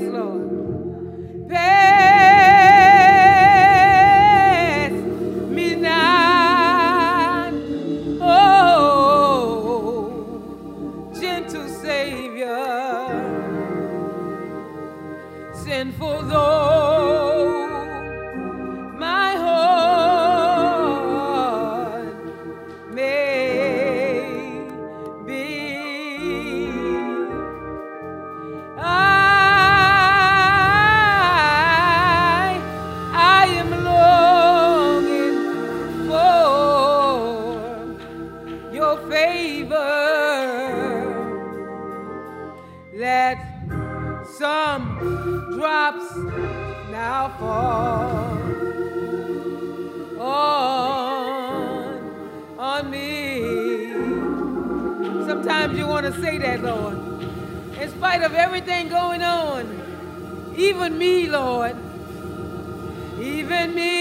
Yes, Lord. Sometimes you want to say that, Lord. In spite of everything going on, even me, Lord, even me,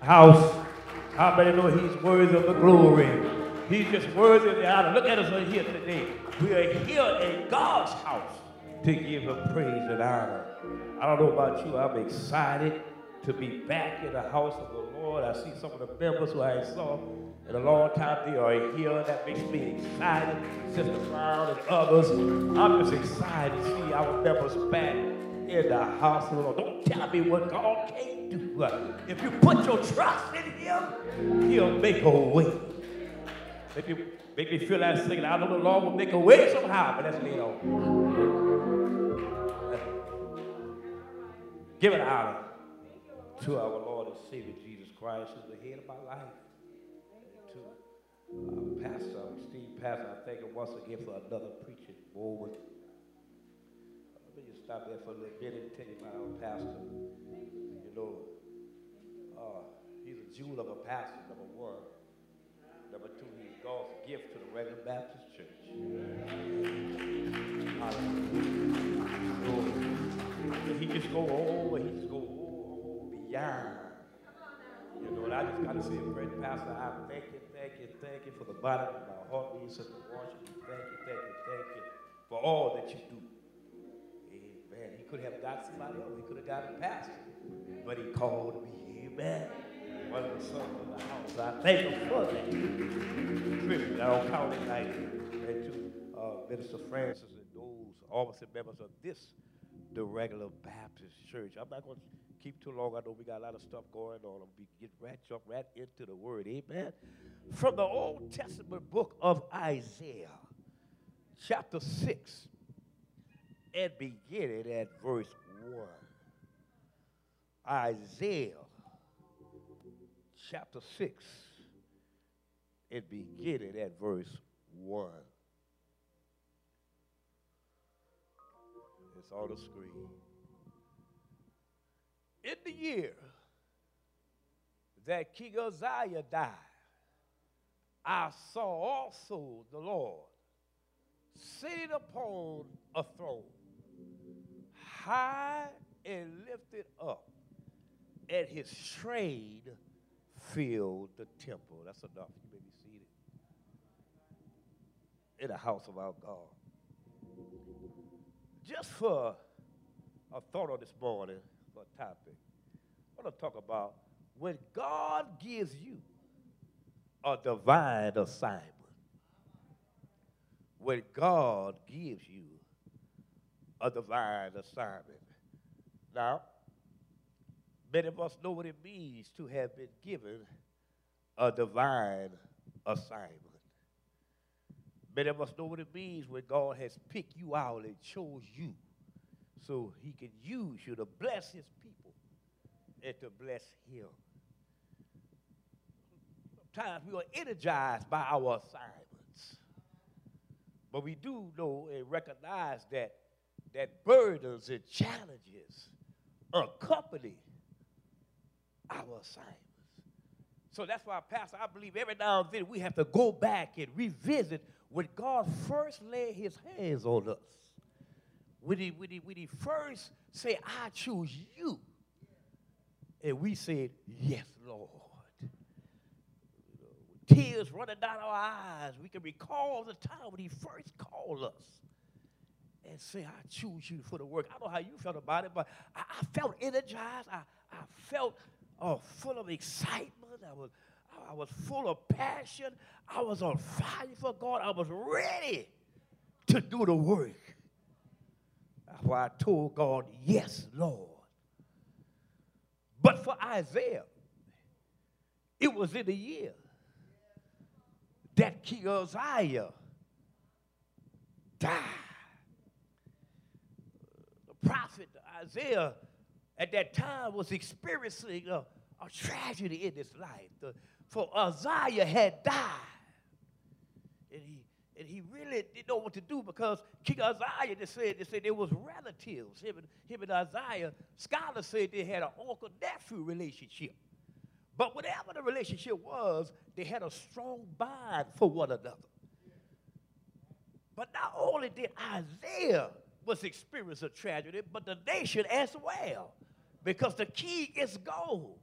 house. How many know he's worthy of the glory? He's just worthy of the honor. Look at us right here today. We are here in God's house to give him praise and honor. I don't know about you, I'm excited to be back in the house of the Lord. I see some of the members who I saw in a long time. They are here. That makes me excited. Sister Brown and others. I'm just excited to see our members back in the house of the Lord. Don't tell me what God can't do. If you put your trust in Him, He'll make a way. Make me, make me feel that singing. I know the Lord will make a way somehow, but let's lean on. Give it honor to our Lord and Savior Jesus Christ, who's the head of my life. To uh, Pastor Steve Pastor, I thank him once again for another preaching moment. Me just stop there for a little bit and tell you about our pastor. You know, uh, he's a jewel of a pastor, number one. Number two, he's God's gift to the regular Baptist church. He just go over, he just go beyond. You know, and I just gotta say, friend pastor, I thank you, thank you, thank you for the bottom of my heart, me, Sister Washington. Thank you, thank you, thank you for all that you do could have got somebody else. He could have got a pastor. But he called me. Amen. One of the sons of the house. I thank him for that. I don't call it like and to uh, Minister Francis and those officer members of this, the regular Baptist church. I'm not going to keep too long. I know we got a lot of stuff going on. We get right, jump right into the word. Amen. From the Old Testament book of Isaiah, chapter 6 it beginning at verse 1. Isaiah chapter 6, it began at verse 1. It's on the screen. In the year that King Uzziah died, I saw also the Lord sitting upon a throne high and lifted up, and his train filled the temple. That's enough. You may be seated in the house of our God. Just for a thought on this morning, for a topic, I want to talk about when God gives you a divine assignment. When God gives you a divine assignment. Now, many of us know what it means to have been given a divine assignment. Many of us know what it means when God has picked you out and chose you so he can use you to bless his people and to bless him. Sometimes we are energized by our assignments. But we do know and recognize that, that burdens and challenges accompany our assignments. So that's why, Pastor, I believe every now and then we have to go back and revisit when God first laid his hands on us. When he, when he, when he first said, I choose you. And we said, Yes, Lord. Tears running down our eyes. We can recall the time when he first called us and say, I choose you for the work. I don't know how you felt about it, but I, I felt energized. I, I felt uh, full of excitement. I was, I was full of passion. I was on fire for God. I was ready to do the work. That's why I told God, Yes, Lord. But for Isaiah, it was in the year that King Uzziah died. Prophet Isaiah at that time was experiencing a, a tragedy in his life. The, for Uzziah had died. And he, and he really didn't know what to do because King Uzziah they said, they said there was relatives. Him and, him and Uzziah, scholars said they had an uncle-nephew relationship. But whatever the relationship was, they had a strong bond for one another. But not only did Isaiah was experience a tragedy, but the nation as well, because the key is gold.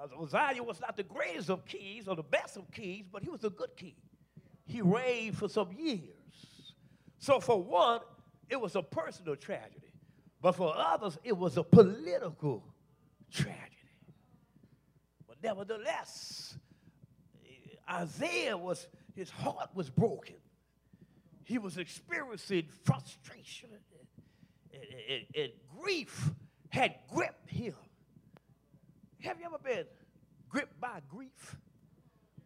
Uh, Uzziah was not the greatest of kings or the best of kings, but he was a good king. He reigned for some years. So for one, it was a personal tragedy, but for others, it was a political tragedy. But nevertheless, Isaiah was, his heart was broken. He was experiencing frustration and, and, and, and grief had gripped him. Have you ever been gripped by grief?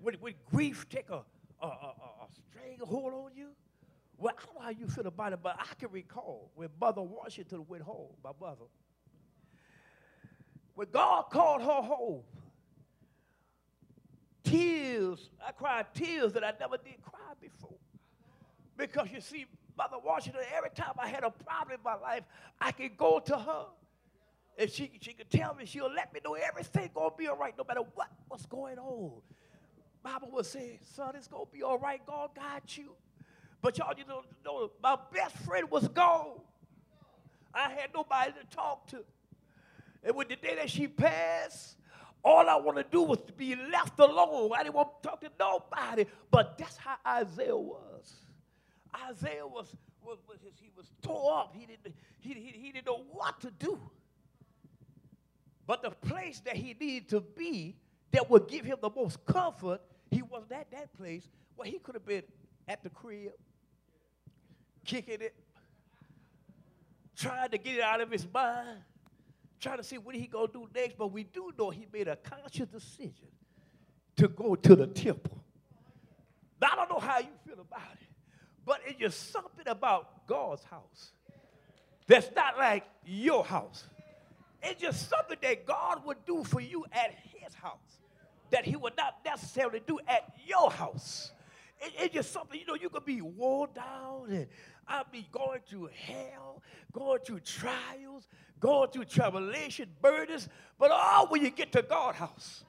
When, when grief take a, a, a, a stranglehold on you? Well, I don't know how you feel about it, but I can recall when Mother Washington went home, my mother. When God called her home, tears, I cried tears that I never did cry before. Because you see, Mother Washington, every time I had a problem in my life, I could go to her and she, she could tell me, she'll let me know everything gonna be all right, no matter what what's going on. Bible would say, son, it's gonna be all right. God got you. But y'all, you know, know, my best friend was gone. I had nobody to talk to. And when the day that she passed, all I want to do was to be left alone. I didn't want to talk to nobody. But that's how Isaiah was. Isaiah was, was, was he was tore up. He didn't, he, he, he didn't know what to do. But the place that he needed to be that would give him the most comfort, he wasn't at that place. Well, he could have been at the crib, kicking it, trying to get it out of his mind, trying to see what he gonna do next. But we do know he made a conscious decision to go to the temple. Now, I don't know how you feel about it, but it's just something about God's house that's not like your house. It's just something that God would do for you at his house that he would not necessarily do at your house. it, it's just something, you know, you could be worn down and I'll be going through hell, going through trials, going through tribulation, burdens, but all when you get to God's house,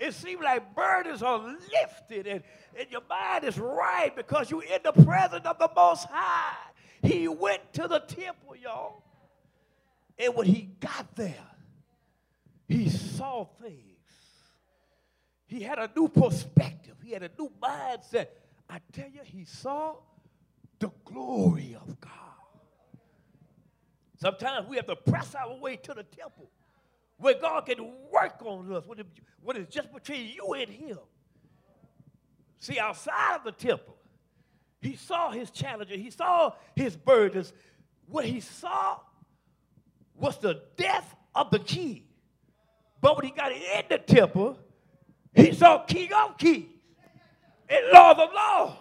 it seems like burdens are lifted and, and your mind is right because you're in the presence of the Most High. He went to the temple, y'all. And when he got there, he saw things. He had a new perspective. He had a new mindset. I tell you, he saw the glory of God. Sometimes we have to press our way to the temple where God can work on us, what is just between you and Him. See, outside of the temple, he saw his challenges, he saw his burdens. What he saw was the death of the king. But when he got in the temple, he saw King of Kings and Lord of Lords.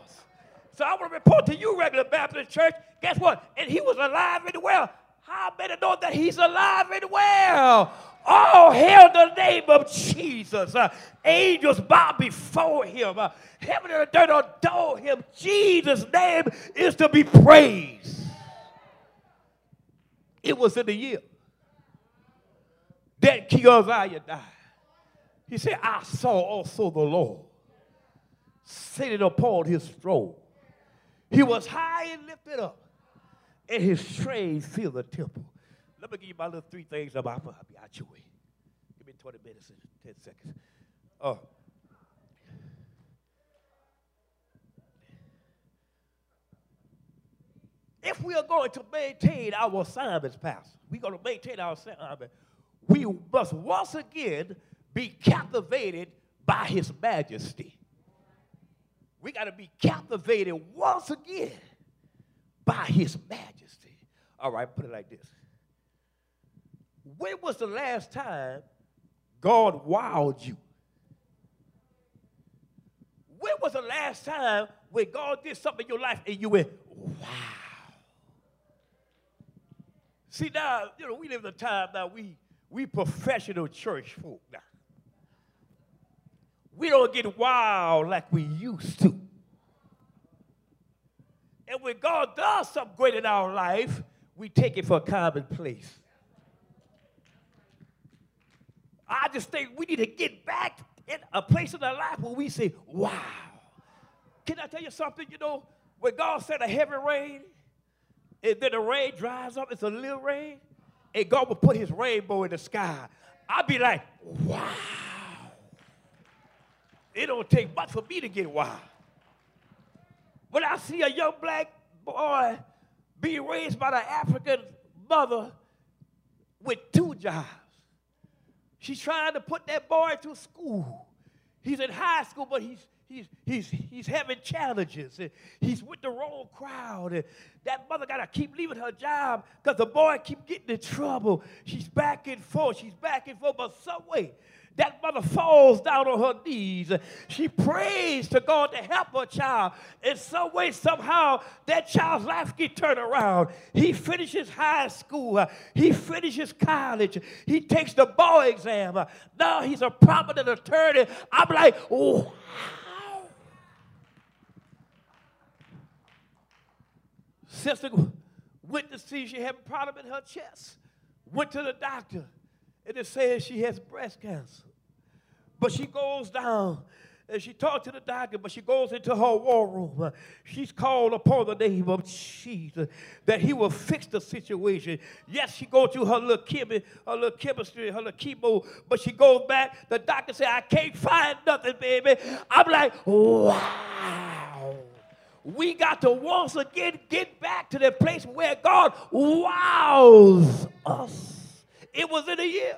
So I want to report to you, regular Baptist church, guess what? And he was alive and well. How many know that he's alive and well? All hail the name of Jesus. Uh, angels bow before him. Uh, heaven and earth adore him. Jesus' name is to be praised. It was in the year that King Uzziah died. He said, I saw also the Lord sitting upon his throne. He was high and lifted up, and his train filled the temple. Let me give you my little three things about I'll be out your way. Give me 20 minutes and 10 seconds. Uh, if we are going to maintain our assignments, Pastor, we're going to maintain our assignment, we must once again be captivated by his majesty. We got to be captivated once again by his majesty. All right, put it like this. When was the last time God wowed you? When was the last time when God did something in your life and you went, wow? See, now, you know, we live in a time now we we professional church folk now. We don't get wild like we used to. And when God does something great in our life, we take it for a commonplace. I just think we need to get back in a place in our life where we say, wow. Can I tell you something? You know, when God sent a heavy rain, and then the rain dries up, it's a little rain, and God will put his rainbow in the sky. I'd be like, wow. It don't take much for me to get wild. When I see a young black boy being raised by the African mother with two jobs, She's trying to put that boy to school. He's in high school, but he's he's he's he's having challenges. He's with the wrong crowd. And that mother gotta keep leaving her job because the boy keep getting in trouble. She's back and forth. She's back and forth, but some way that mother falls down on her knees. She prays to God to help her child. In some way, somehow, that child's life get turned around. He finishes high school. He finishes college. He takes the bar exam. Now he's a prominent attorney. I'm like, wow. Sister went to see she had a problem in her chest. Went to the doctor and it says she has breast cancer. But she goes down and she talked to the doctor, but she goes into her war room. she's called upon the name of Jesus that he will fix the situation. Yes, she goes through her little chemi, her little chemistry, her little chemo, but she goes back. The doctor said, I can't find nothing, baby. I'm like, wow. We got to once again get back to the place where God wows us. It was in a year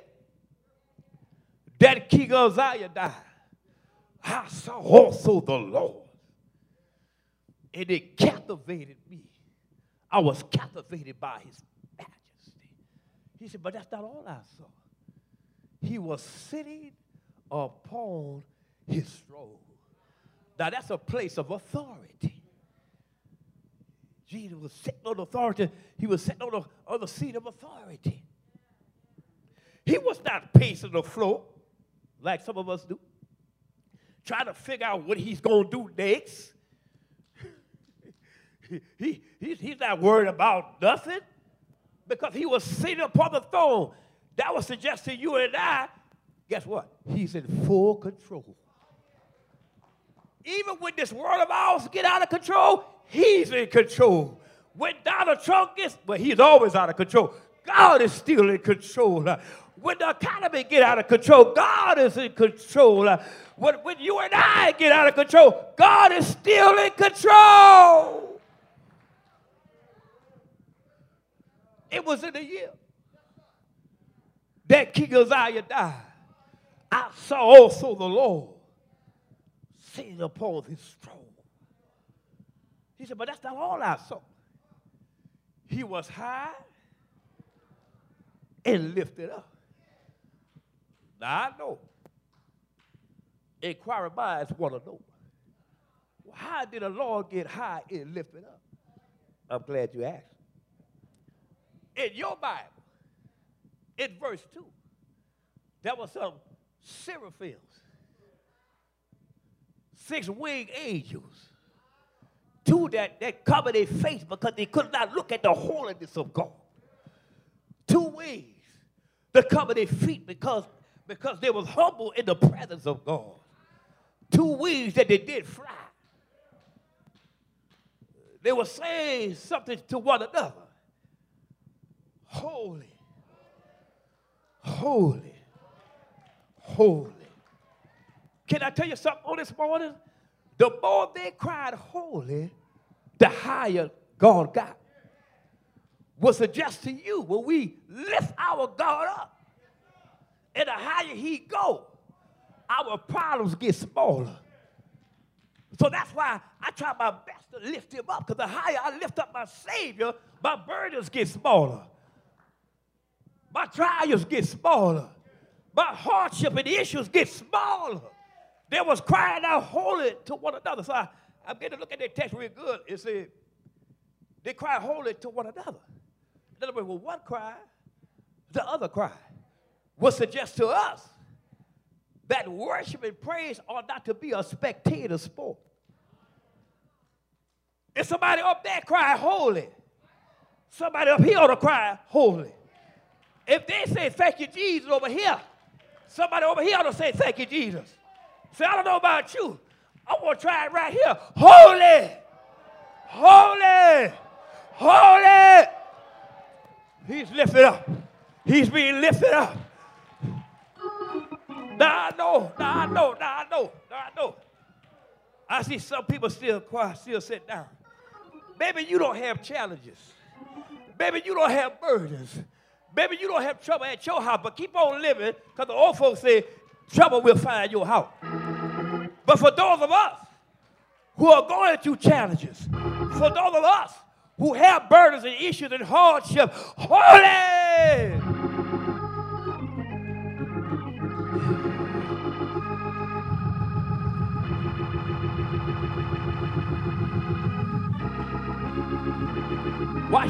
that King Uzziah died. I saw also the Lord, and it captivated me. I was captivated by his majesty. He said, but that's not all I saw. He was sitting upon his throne. Now that's a place of authority. Jesus was sitting on authority. He was sitting on the, on the seat of authority. He was not pacing the floor like some of us do, trying to figure out what he's going to do next. he, he, he's not worried about nothing because he was sitting upon the throne. That was suggest to you and I, guess what? He's in full control. Even when this world of ours get out of control, he's in control. When Donald Trump gets, but he's always out of control. God is still in control. When the economy get out of control, God is in control. Uh, when, when you and I get out of control, God is still in control. It was in the year that King Uzziah died. I saw also the Lord sitting upon his throne. He said, but that's not all I saw. He was high and lifted up. Now I know. Inquiring minds want to know. How did the Lord get high and lifted up? I'm glad you asked. In your Bible, in verse 2, there were some seraphims, six winged angels, two that, that covered their face because they could not look at the holiness of God. Two wings that covered their feet because, because they was humble in the presence of God. Two wings that they did fly. They were saying something to one another. Holy, holy, holy. Can I tell you something on this morning? The more they cried holy, the higher God got. Will suggest to you when we lift our God up, the higher He go, our problems get smaller. So that's why I try my best to lift Him up, because the higher I lift up my Savior, my burdens get smaller. My trials get smaller. My hardship and issues get smaller. They was crying out holy to one another. So I, I'm getting to look at that text real good. It said, they cry holy to one another. In other words, when one cry, the other cry. What suggest to us that worship and praise ought not to be a spectator sport. If somebody up there cry holy, somebody up here ought to cry holy. If they say thank you, Jesus, over here, somebody over here ought to say thank you, Jesus. Say, I don't know about you. I want to try it right here. Holy, holy, holy. He's lifted up. He's being lifted up. Now I know, now I know, now I know, now I know. I see some people still quiet, still sit down. Maybe you don't have challenges. Maybe you don't have burdens. Maybe you don't have trouble at your house, but keep on living because the old folks say trouble will find your house. But for those of us who are going through challenges, for those of us who have burdens and issues and hardship, holy!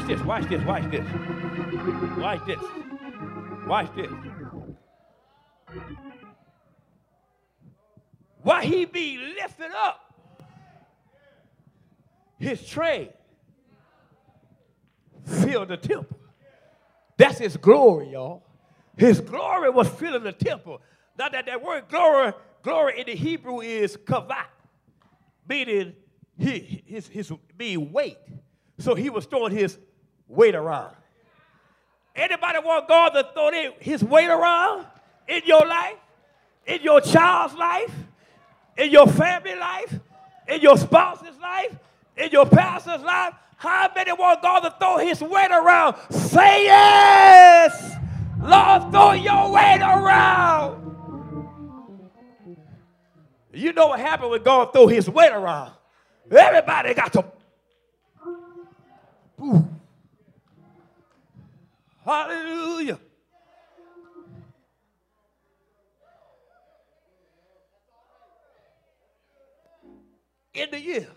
Watch this, watch this, watch this. Watch this. Watch this. Why he be lifted up? His train filled the temple. That's his glory, y'all. His glory was filling the temple. Now that that word glory, glory in the Hebrew is kavod, meaning his, his, his being weight. So he was throwing his weight around. Anybody want God to throw his weight around in your life, in your child's life, in your family life, in your spouse's life, in your pastor's life? How many want God to throw his weight around? Say yes! Lord, throw your weight around. You know what happened when God threw his weight around? Everybody got to. Ooh. Hallelujah. In the year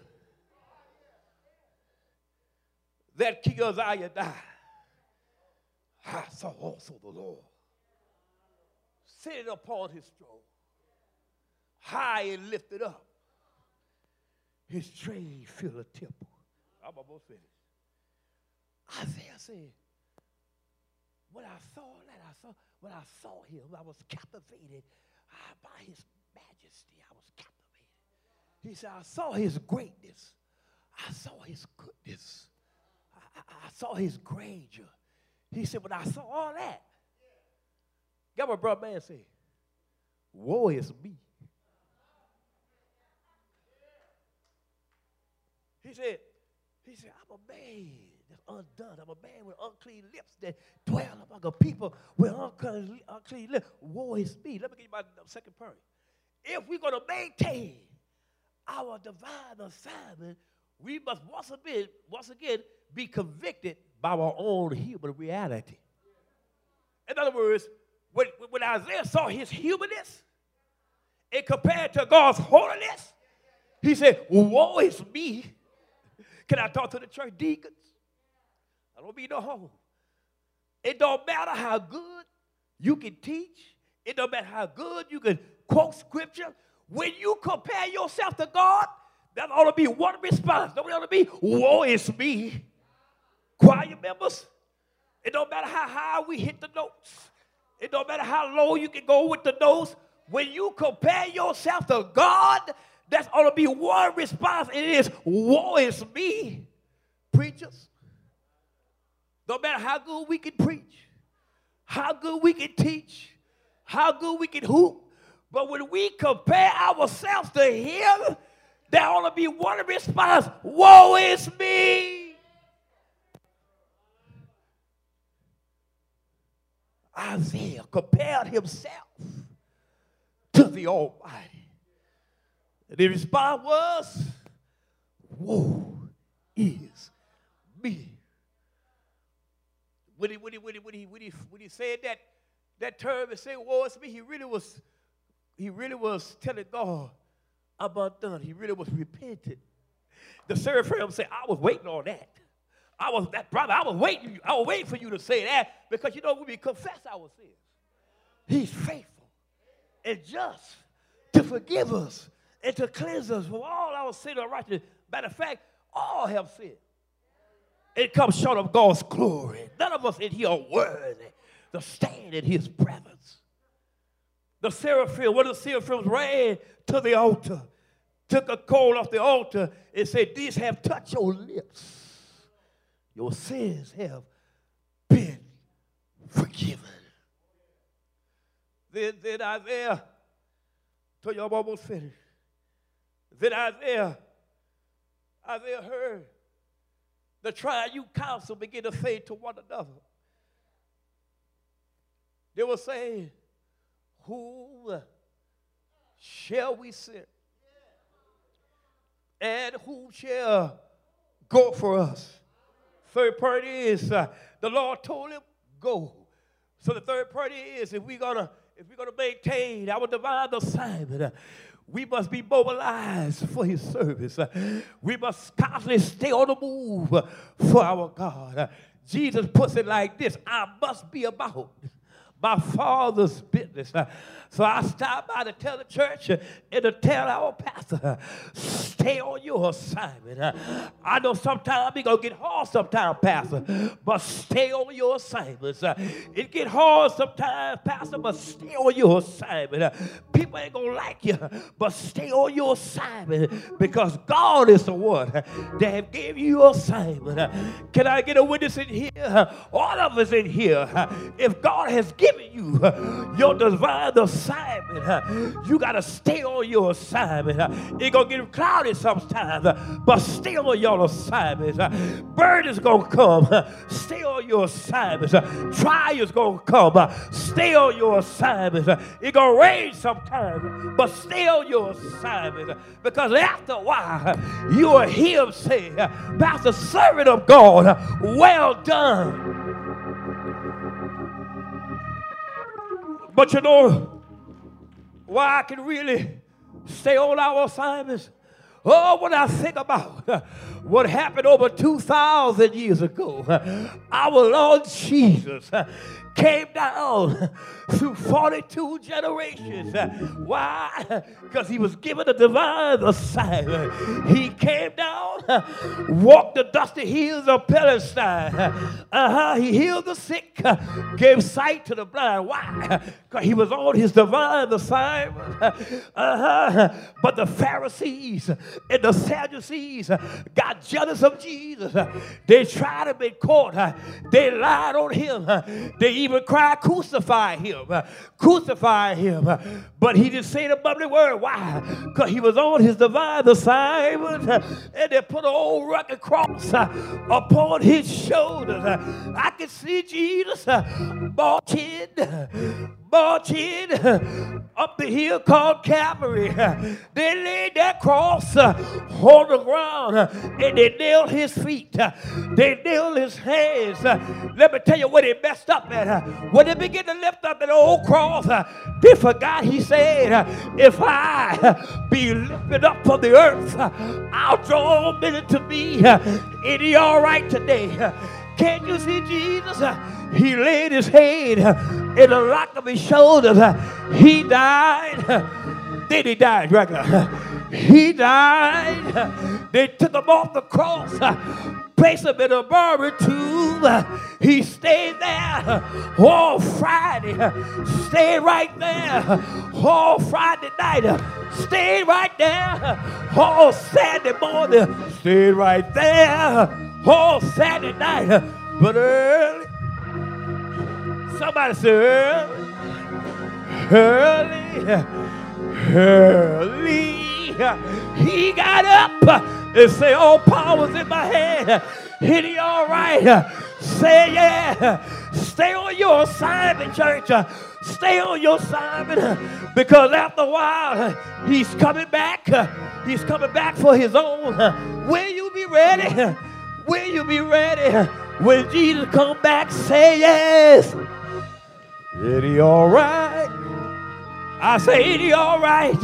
that King Uzziah died, I saw also the Lord sitting upon his throne, high and lifted up. His train filled the temple. I'm almost finished. Isaiah said, when I saw that, I saw when I saw him, I was captivated ah, by his majesty. I was captivated. He said, I saw his greatness. I saw his goodness. I, I, I saw his grandeur. He said, when I saw all that, get what brother man said. Woe is me. He said, he said, I'm a man that's undone. I'm a man with unclean lips that dwell among a people with unclean, unclean lips. Woe is me. Let me give you my second point. If we're going to maintain our divine assignment, we must once again, once again be convicted by our own human reality. In other words, when, when Isaiah saw his humanness and compared to God's holiness, he said, Woe is me. Can I talk to the church deacons? I don't mean no home. It don't matter how good you can teach. It don't matter how good you can quote scripture. When you compare yourself to God, that ought to be one response. Don't ought to be, woe is me. Choir members, it don't matter how high we hit the notes. It don't matter how low you can go with the notes. When you compare yourself to God, that's ought to be one response. It is, woe is me. Preachers, no matter how good we can preach, how good we can teach, how good we can hoop, but when we compare ourselves to Him, there ought to be one response Woe is me! Isaiah compared himself to the Almighty. And the response was, Woe is me. When he, when he, when he, when he, when he, when he said that, that term and said, Woe is me, he really was, he really was telling God, I'm undone. He really was repentant. The seraphim said, I was waiting on that. I was that brother, I was waiting, I was waiting for you to say that because you know when we confess our sins, He's faithful and just to forgive us and to cleanse us from all our sin and righteousness. Matter of fact, all have sinned. It comes short of God's glory. None of us in here are worthy to stand in His presence. The seraphim, one of the seraphims ran to the altar, took a coal off the altar, and said, These have touched your lips. Your sins have been forgiven. Then, then Isaiah, till you I'm almost finished. Then Isaiah, Isaiah heard the triune council begin to say to one another. They were saying, Whom shall we send? And who shall go for us? Third party is uh, the Lord told him, go. So the third party is if we're gonna if we're gonna maintain our divine assignment, uh, we must be mobilized for his service. We must constantly stay on the move for our God. Jesus puts it like this I must be about my father's business. So I stop by to tell the church and to tell our pastor, stay on your assignment. I know sometimes it's going to get hard sometimes, pastor, but stay on your assignments. It get hard sometimes, pastor, but stay on your assignment. People ain't going to like you, but stay on your assignment because God is the one that gave you your assignment. Can I get a witness in here? All of us in here, if God has given you your divine assignment. You got to stay on your assignment. It's going to get cloudy sometimes, but stay on your assignment. Bird is going to come. Stay on your assignment. Trials going to come. Stay on your assignment. It's going to rain sometimes, but stay on your assignment. Because after a while, you will hear him say, Pastor, servant of God, well done. But you know why I can really stay on our assignments? Oh, when I think about what happened over 2,000 years ago. Our Lord Jesus came down through 42 generations. Why? Because he was given a divine assignment. He came down, walked the dusty hills of Palestine. Uh-huh. He healed the sick, gave sight to the blind. Why? Because he was on his divine assignment. Uh-huh. But the Pharisees and the Sadducees got jealous of Jesus. They tried to be caught. They lied on him. They even cried, crucify him, Uh, crucify him. Uh, but he didn't say the bubbly word. Why? Because he was on his divine assignment. Uh, and they put an old rugged cross upon his shoulders. I can see Jesus marching, up the hill called Calvary. They laid that cross on the ground and they nailed his feet. They nailed his hands. Let me tell you what he messed up at. When they begin to lift up that old cross, they forgot he said, If I be lifted up from the earth, I'll draw men to me. Is he all right today? Can't you see Jesus? He laid his head in the rock of his shoulders. Uh, he died. Then he died, regular. He died. They took him off the cross uh, placed him in a burial tomb. He stayed there uh, all Friday. Stayed right there all Friday night. Stayed right there all Saturday morning. Stayed right there all Saturday night. But early, somebody said early, early, early, he got up and say, All power's in my hand. Hit it all right. Say yeah. Stay on your assignment, church. Stay on your assignment because after a while, he's coming back. He's coming back for his own. Will you be ready? Will you be ready? When Jesus come back, say yes. Is he all right? I say, is he all right?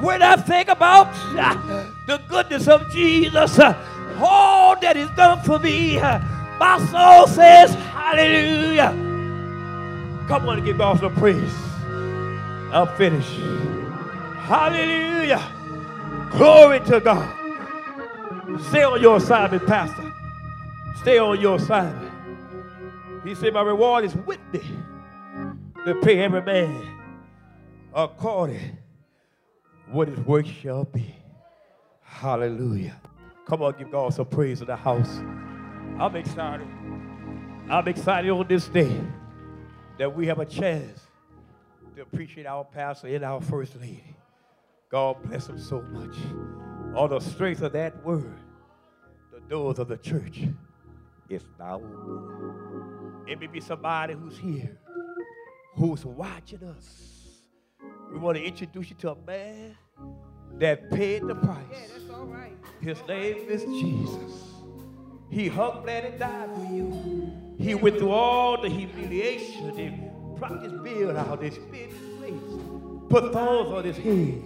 When I think about uh, the goodness of Jesus, uh, all that is done for me, uh, my soul says, Hallelujah. Come on and give God some praise. I'm finished. Hallelujah. Glory to God. Stay on your assignment, Pastor. Stay on your assignment. He said, My reward is with thee to pay every man according what his work shall be. Hallelujah. Come on, give God some praise in the house. I'm excited. I'm excited on this day that we have a chance to appreciate our pastor and our first lady. God bless them so much. On the strength of that word, the doors of the church is now open. It may be somebody who's here, who's watching us. We want to introduce you to a man that paid the price. Yeah, that's all right. His name is Jesus. He hung, bled, and died for you. He went through all the humiliation. They brought his beard out. Spit his face. Put thorns on his head.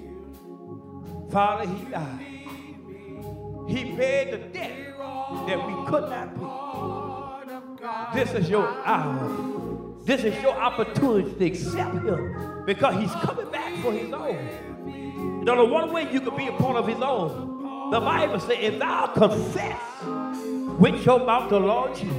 Father, he died. He paid the debt that we could not pay. This is your hour. This is your opportunity to accept him because he's coming back for his own. You know, the one way you can be a part of his own, the Bible says, if thou confess with your mouth the Lord Jesus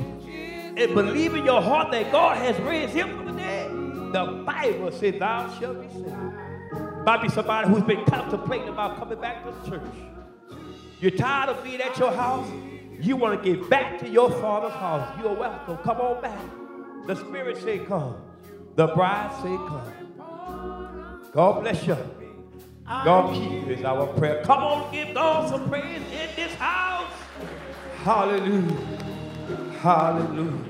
and believe in your heart that God has raised him from the dead, the Bible says, thou shalt be saved. Might be somebody who's been contemplating about coming back to the church. You're tired of being at your house. You want to get back to your father's house. You're welcome. Come on back. The Spirit say come. The bride say come. God bless you. God keep you is our prayer. Come on, give God some praise in this house. Hallelujah. Hallelujah.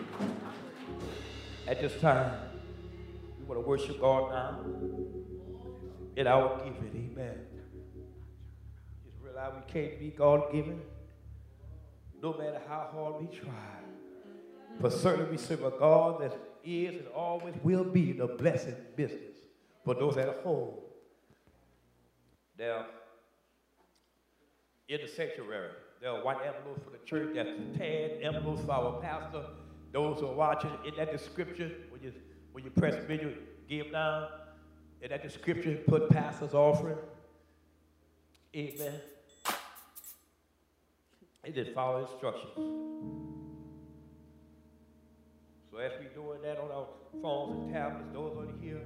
At this time, we want to worship God now in our giving. Amen. Just realize we can't be God given no matter how hard we try. But certainly we serve a God that is and always will be the blessed business for those at home. Now, in the sanctuary, There are white envelopes for the church. That's tan envelopes for our pastor. Those who are watching, in that description, when you when you press video, give down. In that description, put pastor's offering. Amen. And just follow instructions. So as we doing that on our phones and tablets, those on here,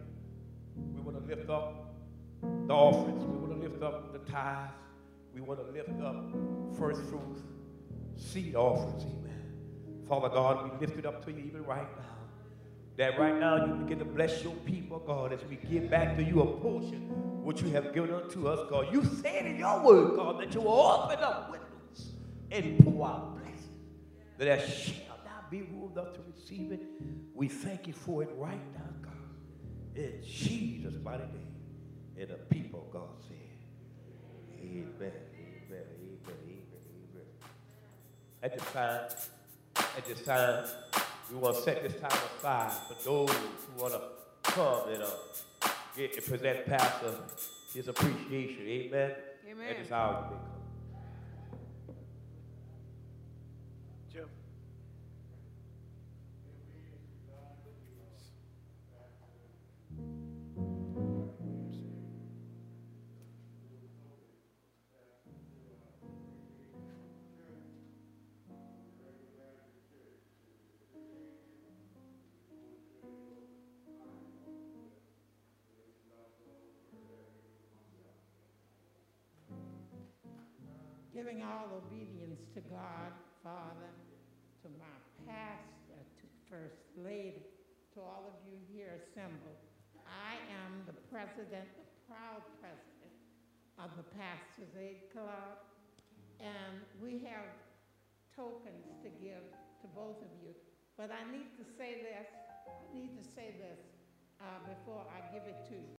we want to lift up the offerings. We want to lift up the tithes. We want to lift up first fruits, seed offerings. Amen. Father God, we lift it up to you even right now. That right now you begin to bless your people, God, as we give back to you a portion which you have given unto us, God. You said in your word, God, that you will open up windows and pour out blessings, that not be room up to receive it. We thank you for it right now, God. In Jesus' mighty name. And the people, God said, Amen, amen, amen, amen, amen. At this time, at this time, we want to set this time aside for those who want to come and uh, get and present Pastor his appreciation. Amen. Amen. At this hour, all obedience to God, Father, to my pastor, to First Lady, to all of you here assembled. I am the president, the proud president of the Pastors Aid Club, and we have tokens to give to both of you. But I need to say this, I need to say this uh, before I give it to you.